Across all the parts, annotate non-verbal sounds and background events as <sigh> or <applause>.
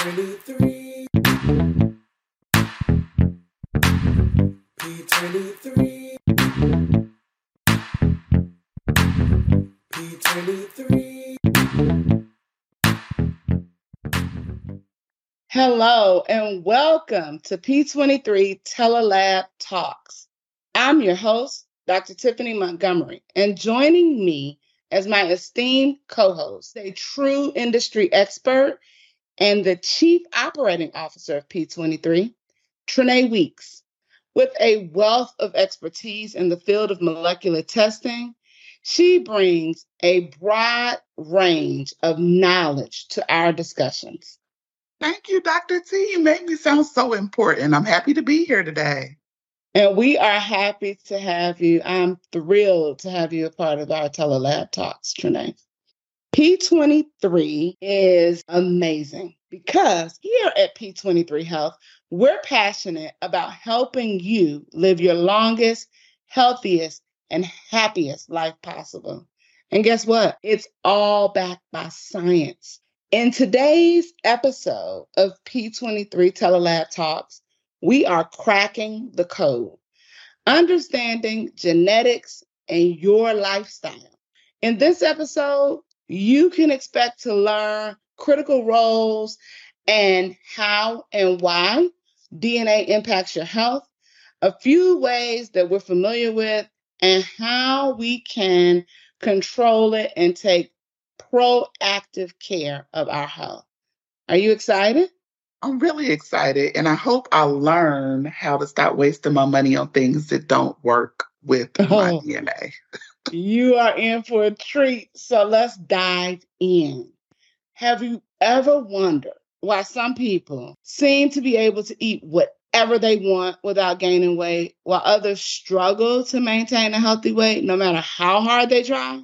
P23. P23. P23. Hello and welcome to P23 Telelab Talks. I'm your host, Dr. Tiffany Montgomery, and joining me as my esteemed co host, a true industry expert and the Chief Operating Officer of P23, Trena Weeks. With a wealth of expertise in the field of molecular testing, she brings a broad range of knowledge to our discussions. Thank you, Dr. T. You make me sound so important. I'm happy to be here today. And we are happy to have you. I'm thrilled to have you a part of our Telelab Talks, Trena. P23 is amazing because here at P23 Health, we're passionate about helping you live your longest, healthiest, and happiest life possible. And guess what? It's all backed by science. In today's episode of P23 Telelab Talks, we are cracking the code, understanding genetics and your lifestyle. In this episode, you can expect to learn critical roles and how and why DNA impacts your health, a few ways that we're familiar with, and how we can control it and take proactive care of our health. Are you excited? I'm really excited, and I hope I learn how to stop wasting my money on things that don't work with my. <laughs> DNA. You are in for a treat, so let's dive in. Have you ever wondered why some people seem to be able to eat whatever they want without gaining weight, while others struggle to maintain a healthy weight no matter how hard they try?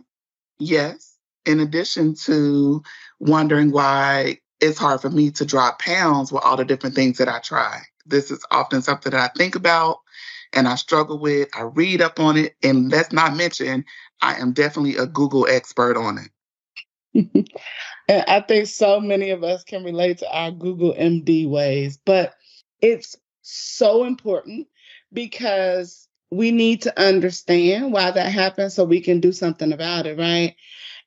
Yes, in addition to wondering why it's hard for me to drop pounds with all the different things that I try. This is often something that I think about and I struggle with. I read up on it, and let's not mention, I am definitely a Google expert on it. <laughs> and I think so many of us can relate to our Google MD ways, but it's so important because we need to understand why that happens so we can do something about it, right?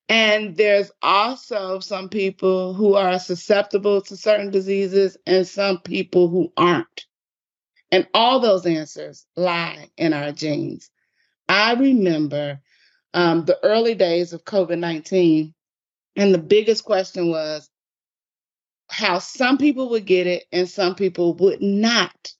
And there's also some people who are susceptible to certain diseases and some people who aren't. And all those answers lie in our genes. I remember um, the early days of COVID 19, and the biggest question was how some people would get it and some people would not.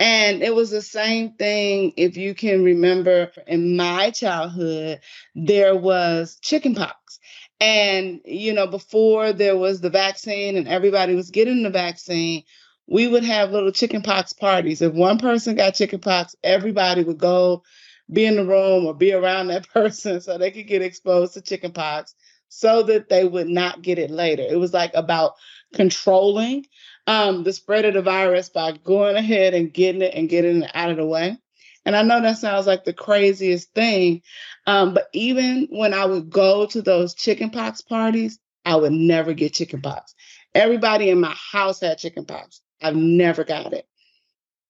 And it was the same thing, if you can remember in my childhood, there was chickenpox. And, you know, before there was the vaccine and everybody was getting the vaccine, we would have little chickenpox parties. If one person got chickenpox, everybody would go be in the room or be around that <laughs> person so they could get exposed to chickenpox so that they would not get it later. It was like about controlling um, the spread of the virus by going ahead and getting it and getting it out of the way. And I know that sounds like the craziest thing, um, but even when I would go to those chickenpox parties, I would never get chickenpox. Everybody in my house had chickenpox. I've never got it.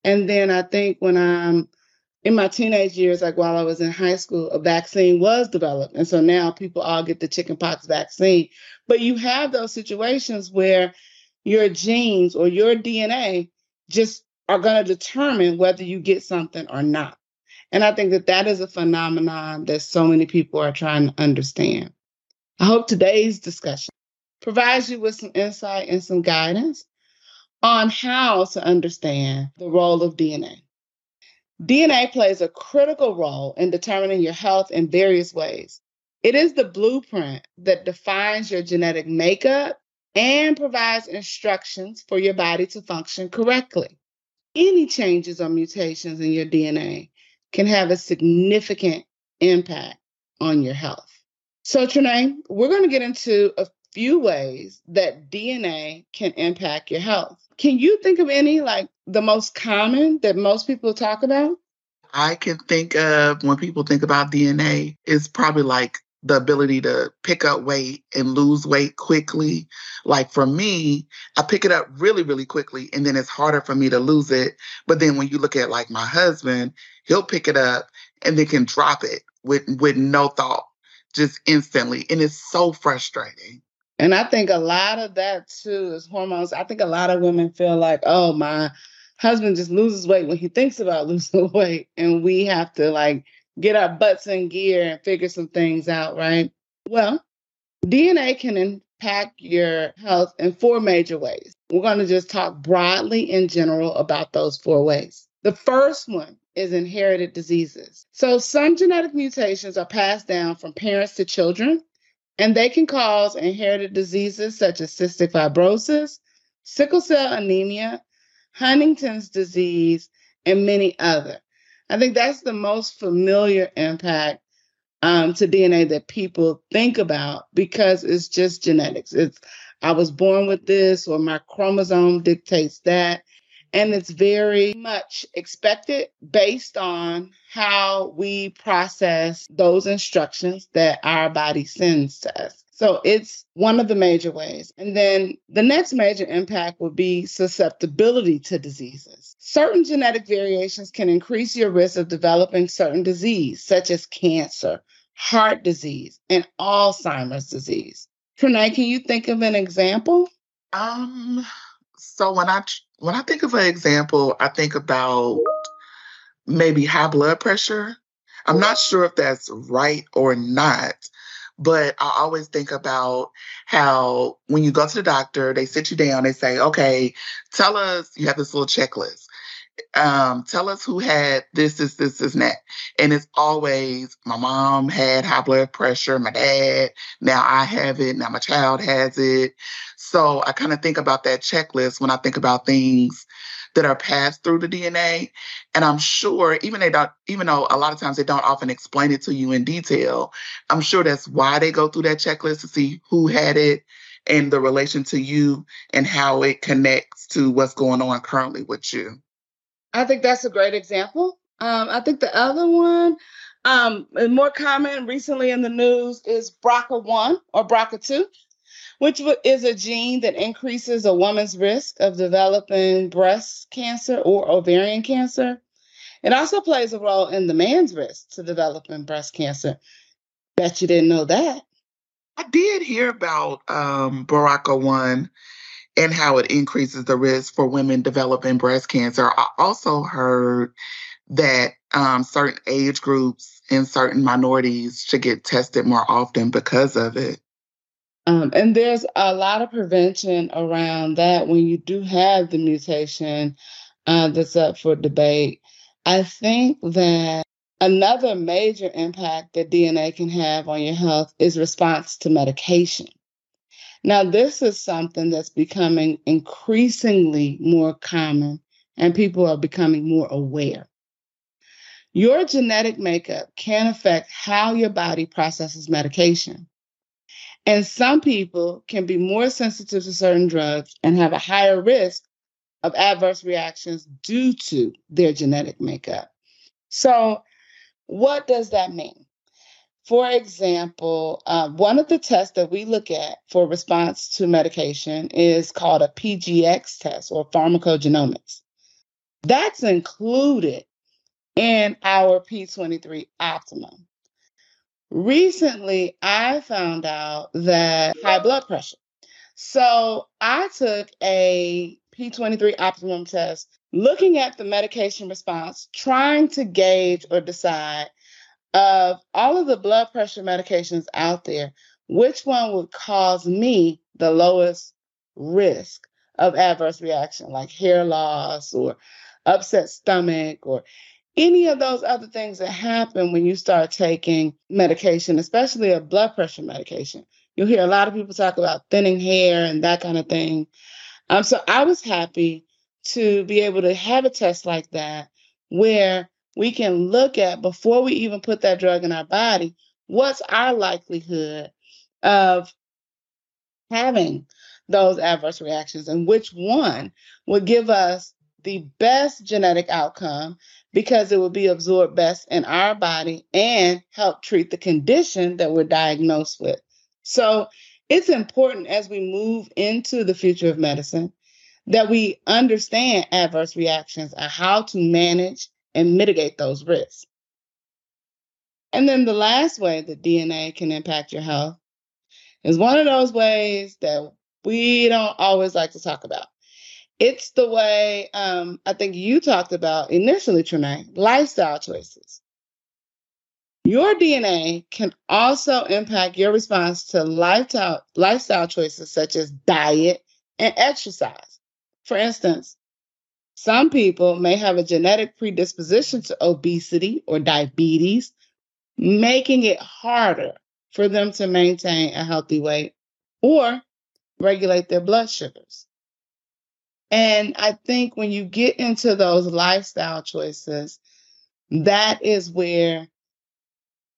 And then I think when I'm in my teenage years, like while I was in high school, a vaccine was developed. And so now people all get the chickenpox vaccine. But you have those situations where your genes or your DNA just are going to determine whether you get something or not. And I think that that is a phenomenon that so many people are trying to understand. I hope today's discussion provides you with some insight and some guidance on how to understand the role of DNA. DNA plays a critical role in determining your health in various ways. It is the blueprint that defines your genetic makeup and provides instructions for your body to function correctly. Any changes or mutations in your DNA can have a significant impact on your health. So, Trena, we're going to get into a few ways that DNA can impact your health. Can you think of any, like the most common that most people talk about? I can think of when people think about DNA, it's probably like the ability to pick up weight and lose weight quickly. Like for me, I pick it up really, really quickly, and then it's harder for me to lose it. But then when you look at like my husband, he'll pick it up and then can drop it with with no thought, just instantly. And it's so frustrating. And I think a lot of that too is hormones. I think a lot of women feel like, oh, my husband just loses weight when he thinks about <laughs> losing weight. And we have to like get our butts in gear and figure some things out, right? Well, DNA can impact your health in four major ways. We're going to just talk broadly in general about those four ways. The first one is inherited diseases. So, some genetic mutations are passed down from parents to children and they can cause inherited diseases such as cystic fibrosis, sickle cell anemia, Huntington's disease, and many other. I think that's the most familiar impact um, to DNA that people think about because it's just genetics. It's I was born with this, or my chromosome dictates that. And it's very much expected based on how we process those instructions that our body sends to us. So it's one of the major ways. And then the next major impact would be susceptibility to diseases. Certain genetic variations can increase your risk of developing certain disease, such as cancer, heart disease, and Alzheimer's disease. Trena, can you think of an example? Um, so when I when I think of an example, I think about maybe high blood pressure. I'm not sure if that's right or not, but I always think about how when you go to the doctor, they sit you down, they say, okay, tell us, you have this little checklist. Um, tell us who had this, this, this, this, and that. And it's always my mom had high blood pressure, my dad, now I have it, now my child has it. So I kind of think about that checklist when I think about things that are passed through the DNA. And I'm sure even they don't, even though a lot of times they don't often explain it to you in detail, I'm sure that's why they go through that checklist to see who had it and the relation to you and how it connects to what's going on currently with you. I think that's a great example. Um, I think the other one, um, more common recently in the news, is BRCA1 or BRCA2 which is a gene that increases a woman's risk of developing breast cancer or ovarian cancer. It also plays a role in the man's risk to developing breast cancer. Bet you didn't know that. I did hear about um, BRCA1 and how it increases the risk for women developing breast cancer. I also heard that um, certain age groups and certain minorities should get tested more often because of it. Um, and there's a lot of prevention around that when you do have the mutation uh, that's up for debate. I think that another major impact that DNA can have on your health is response to medication. Now, this is something that's becoming increasingly more common, and people are becoming more aware. Your genetic makeup can affect how your body processes medication. And some people can be more sensitive to certain drugs and have a higher risk of adverse reactions due to their genetic makeup. So, what does that mean? For example, uh, one of the tests that we look at for response to medication is called a PGX test or pharmacogenomics. That's included in our P23 optimum. Recently, I found out that high blood pressure. So I took a P23 optimum test looking at the medication response, trying to gauge or decide of all of the blood pressure medications out there, which one would cause me the lowest risk of adverse reaction, like hair loss or upset stomach or any of those other things that happen when you start taking medication, especially a blood pressure medication. You'll hear a lot of people talk about thinning hair and that kind of thing. Um, so I was happy to be able to have a test like that where we can look at before we even put that drug in our body, what's our likelihood of having those adverse reactions and which one would give us the best genetic outcome because it will be absorbed best in our body and help treat the condition that we're diagnosed with. So it's important as we move into the future of medicine that we understand adverse reactions and how to manage and mitigate those risks. And then the last way that DNA can impact your health is one of those ways that we don't always like to talk about. It's the way um, I think you talked about initially, Trena, lifestyle choices. Your DNA can also impact your response to lifestyle, lifestyle choices such as diet and exercise. For instance, some people may have a genetic predisposition to obesity or diabetes, making it harder for them to maintain a healthy weight or regulate their blood sugars. And I think when you get into those lifestyle choices, that is where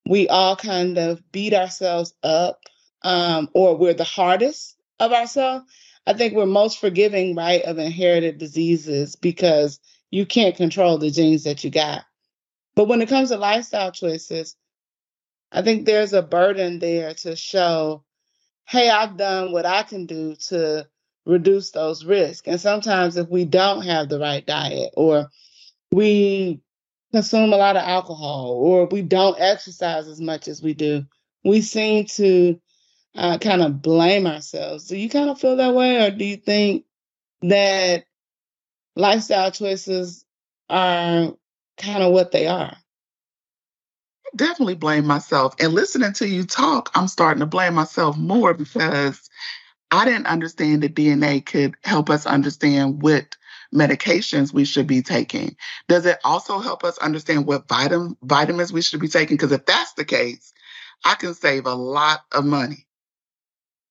we all kind of beat ourselves up, um, or we're the hardest of ourselves. I think we're most forgiving, right, of inherited diseases because you can't control the genes that you got. But when it comes to lifestyle choices, I think there's a burden there to show, hey, I've done what I can do to reduce those risks. And sometimes if we don't have the right diet or we consume a lot of alcohol or we don't exercise as much as we do, we seem to uh, kind of blame ourselves. Do you kind of feel that way, or do you think that lifestyle choices are kind of what they are? definitely blame myself. And listening to you talk, I'm starting to blame myself more because I didn't understand that DNA could help us understand what medications we should be taking. Does it also help us understand what vitam- vitamins we should be taking? Because if that's the case, I can save a lot of money.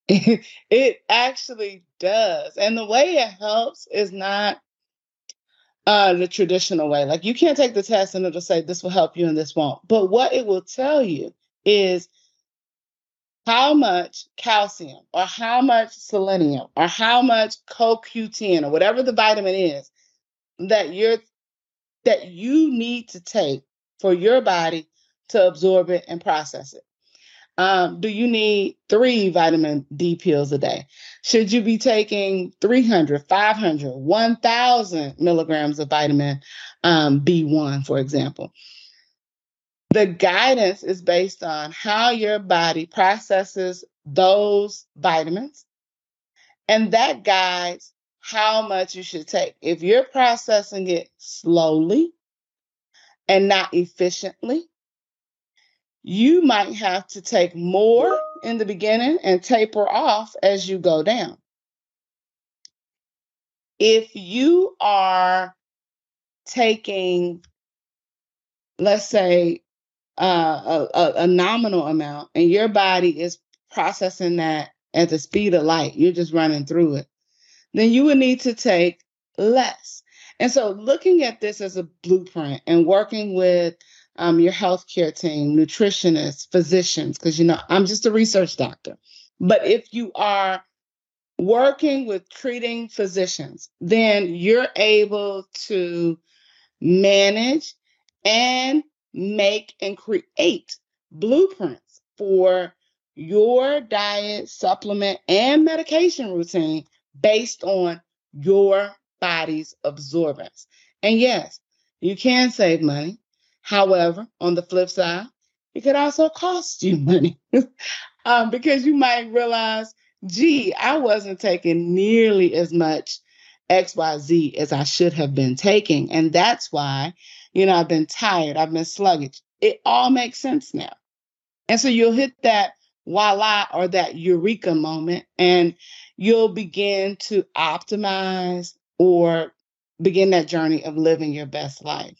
<laughs> it actually does. And the way it helps is not uh, the traditional way. Like you can't take the test and it'll say this will help you and this won't. But what it will tell you is how much calcium or how much selenium or how much CoQ10 or whatever the vitamin is that you're that you need to take for your body to absorb it and process it. Um, do you need three vitamin D pills a day? Should you be taking 300, 500, 1,000 milligrams of vitamin um, B1, for example? The guidance is based on how your body processes those vitamins, and that guides how much you should take. If you're processing it slowly and not efficiently, you might have to take more in the beginning and taper off as you go down. If you are taking, let's say, uh, a, a, nominal amount and your body is processing that at the speed of light, you're just running through it, then you would need to take less. And so, looking at this as a blueprint and working with um, your healthcare team, nutritionists, physicians, because you know, I'm just a research doctor. But if you are working with treating physicians, then you're able to manage and make and create blueprints for your diet, supplement, and medication routine based on your body's absorbance. And yes, you can save money. However, on the flip side, it could also cost you <laughs> money um, because you might realize, gee, I wasn't taking nearly as much XYZ as I should have been taking. And that's why, you know, I've been tired, I've been sluggish. It all makes sense now. And so you'll hit that voila or that eureka moment, and you'll begin to optimize or begin that journey of living your best life.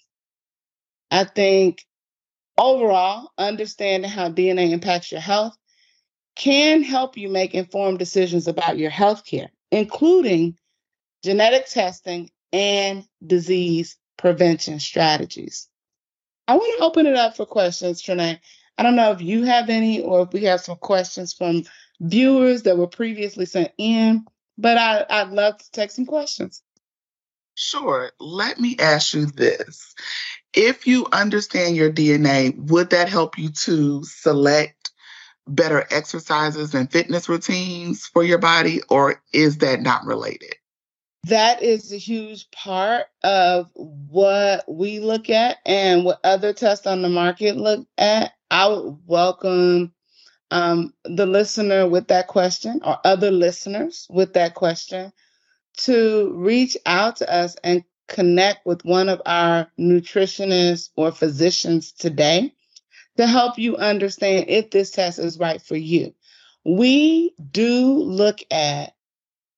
I think overall, understanding how DNA impacts your health can help you make informed decisions about your health care, including genetic testing and disease prevention strategies. I want to open it up for questions, Trena. I don't know if you have any or if we have some questions from viewers that were previously sent in, but I, I'd love to take some questions. Sure. Let me ask you this. If you understand your DNA, would that help you to select better exercises and fitness routines for your body, or is that not related? That is a huge part of what we look at and what other tests on the market look at. I would welcome um, the listener with that question or other listeners with that question to reach out to us and connect with one of our nutritionists or physicians today to help you understand if this test is right for you. We do look at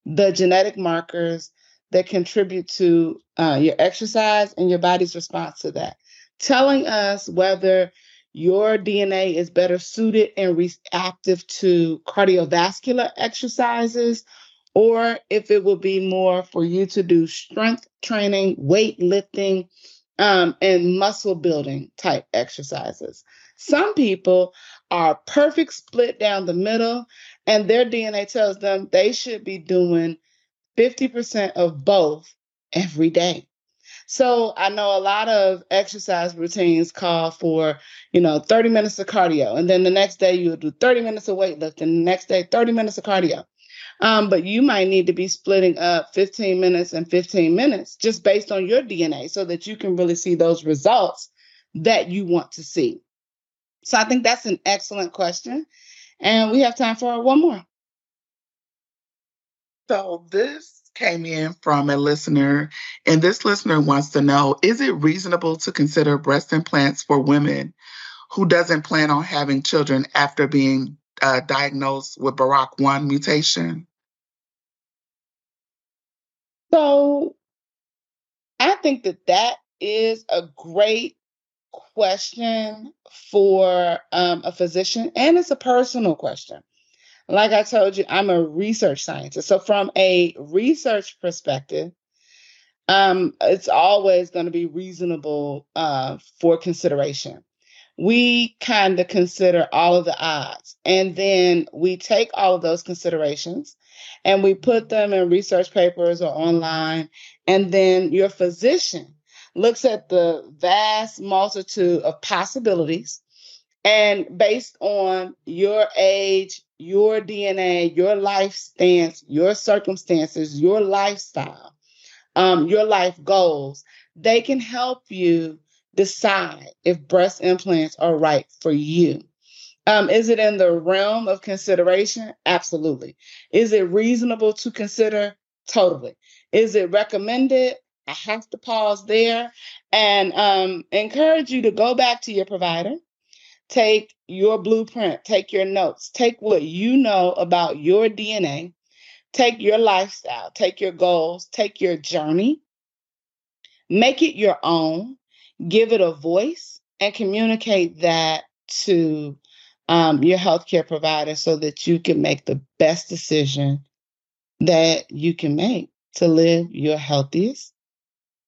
the genetic markers that contribute to uh, your exercise and your body's response to that, telling us whether your DNA is better suited and reactive to cardiovascular exercises, or if it will be more for you to do strength training, weightlifting, um, and muscle building type exercises. Some people are perfect split down the middle, and their DNA tells them they should be doing 50% of both every day. So I know a lot of exercise routines call for, you know, 30 minutes of cardio. And then the next day you'll do 30 minutes of weightlifting. The next day, 30 minutes of cardio. Um, but you might need to be splitting up 15 minutes and 15 minutes just based on your DNA so that you can really see those results that you want to see. So I think that's an excellent question. And we have time for one more. So this came in from a listener, and this listener wants to know Is it reasonable to consider breast implants for women who doesn't plan on having children after being uh, diagnosed with BRCA1 mutation? So I think that that is a great question for um, a physician, and it's a personal question. Like I told you, I'm a research scientist. So, from a research perspective, um, it's always going to be reasonable uh, for consideration. We kind of consider all of the odds, and then we take all of those considerations and we put them in research papers or online. And then your physician looks at the vast multitude of possibilities. And based on your age, your DNA, your life stance, your circumstances, your lifestyle, um, your life goals, they can help you decide if breast implants are right for you. Um, is it in the realm of consideration? Absolutely. Is it reasonable to consider? Totally. Is it recommended? I have to pause there and um, encourage you to go back to your provider take your blueprint, take your notes, take what you know about your DNA, take your lifestyle, take your goals, take your journey, make it your own, give it a voice, and communicate that to um, your healthcare provider so that you can make the best decision that you can make to live your healthiest,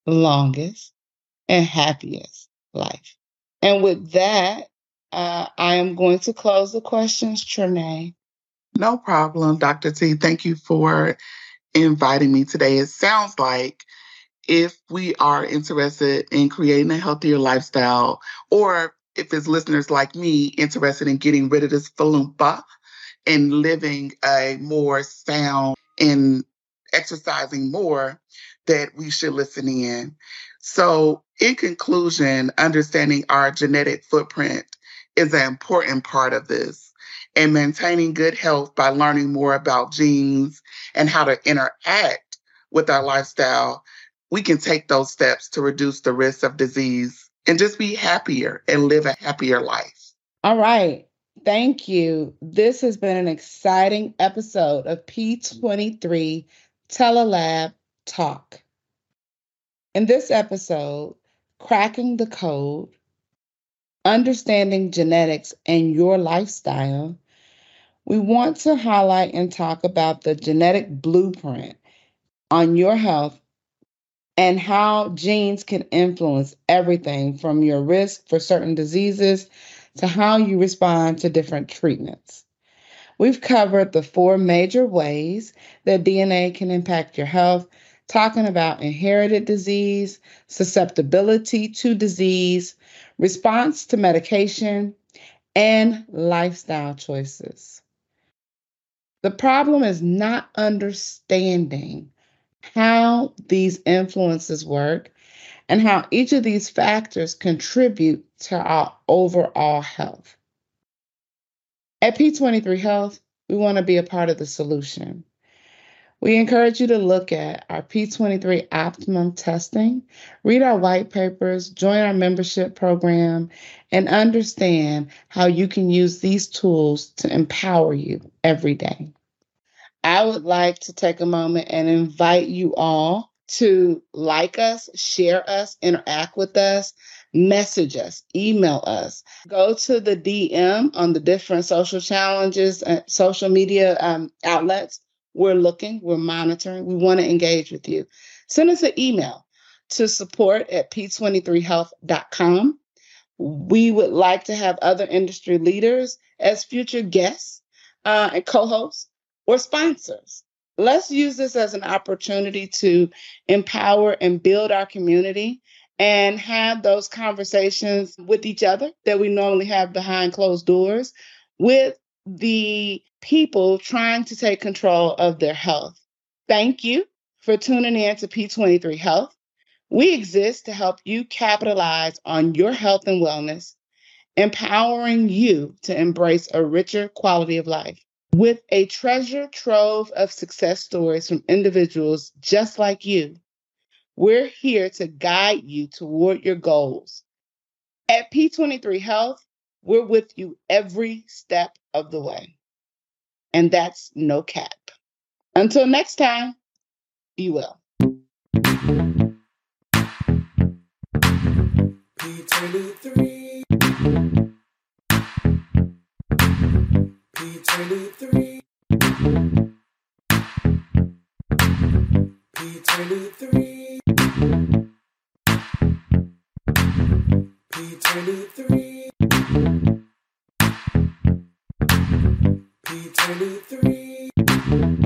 longest, and happiest life. And with that, uh, I am going to close the questions, Trena. No problem, Dr. T. Thank you for inviting me today. It sounds like if we are interested in creating a healthier lifestyle, or if it's listeners like me interested in getting rid of this falumpa and living a more sound and exercising more, that we should listen in. So, in conclusion, understanding our genetic footprint is an important part of this. And maintaining good health by learning more about genes and how to interact with our lifestyle, we can take those steps to reduce the risk of disease and just be happier and live a happier life. All right. Thank you. This has been an exciting episode of P23 Telelab Talk. In this episode, Cracking the Code, understanding genetics and your lifestyle, we want to highlight and talk about the genetic blueprint on your health and how genes can influence everything from your risk for certain diseases to how you respond to different treatments. We've covered the four major ways that DNA can impact your health, talking about inherited disease, susceptibility to disease, response to medication, and lifestyle choices. The problem is not understanding how these influences work and how each of these factors contribute to our overall health. At P23 Health, we want to be a part of the solution. We encourage you to look at our P23 optimum testing, read our white papers, join our membership program, and understand how you can use these tools to empower you every day. I would like to take a moment and invite you all to like us, share us, interact with us, message us, email us, go to the DM on the different social challenges and social media um, outlets we're looking, we're monitoring, we want to engage with you. Send us an email to support at p23health.com. We would like to have other industry leaders as future guests uh, and co hosts or sponsors. Let's use this as an opportunity to empower and build our community and have those conversations with each other that we normally have behind closed doors with the people trying to take control of their health. Thank you for tuning in to P23 Health. We exist to help you capitalize on your health and wellness, empowering you to embrace a richer quality of life. With a treasure trove of success stories from individuals just like you, we're here to guide you toward your goals. At P23 Health, we're with you every step of the way. And that's no cap. Until next time, be well. P23. P23. P23. P23. P23.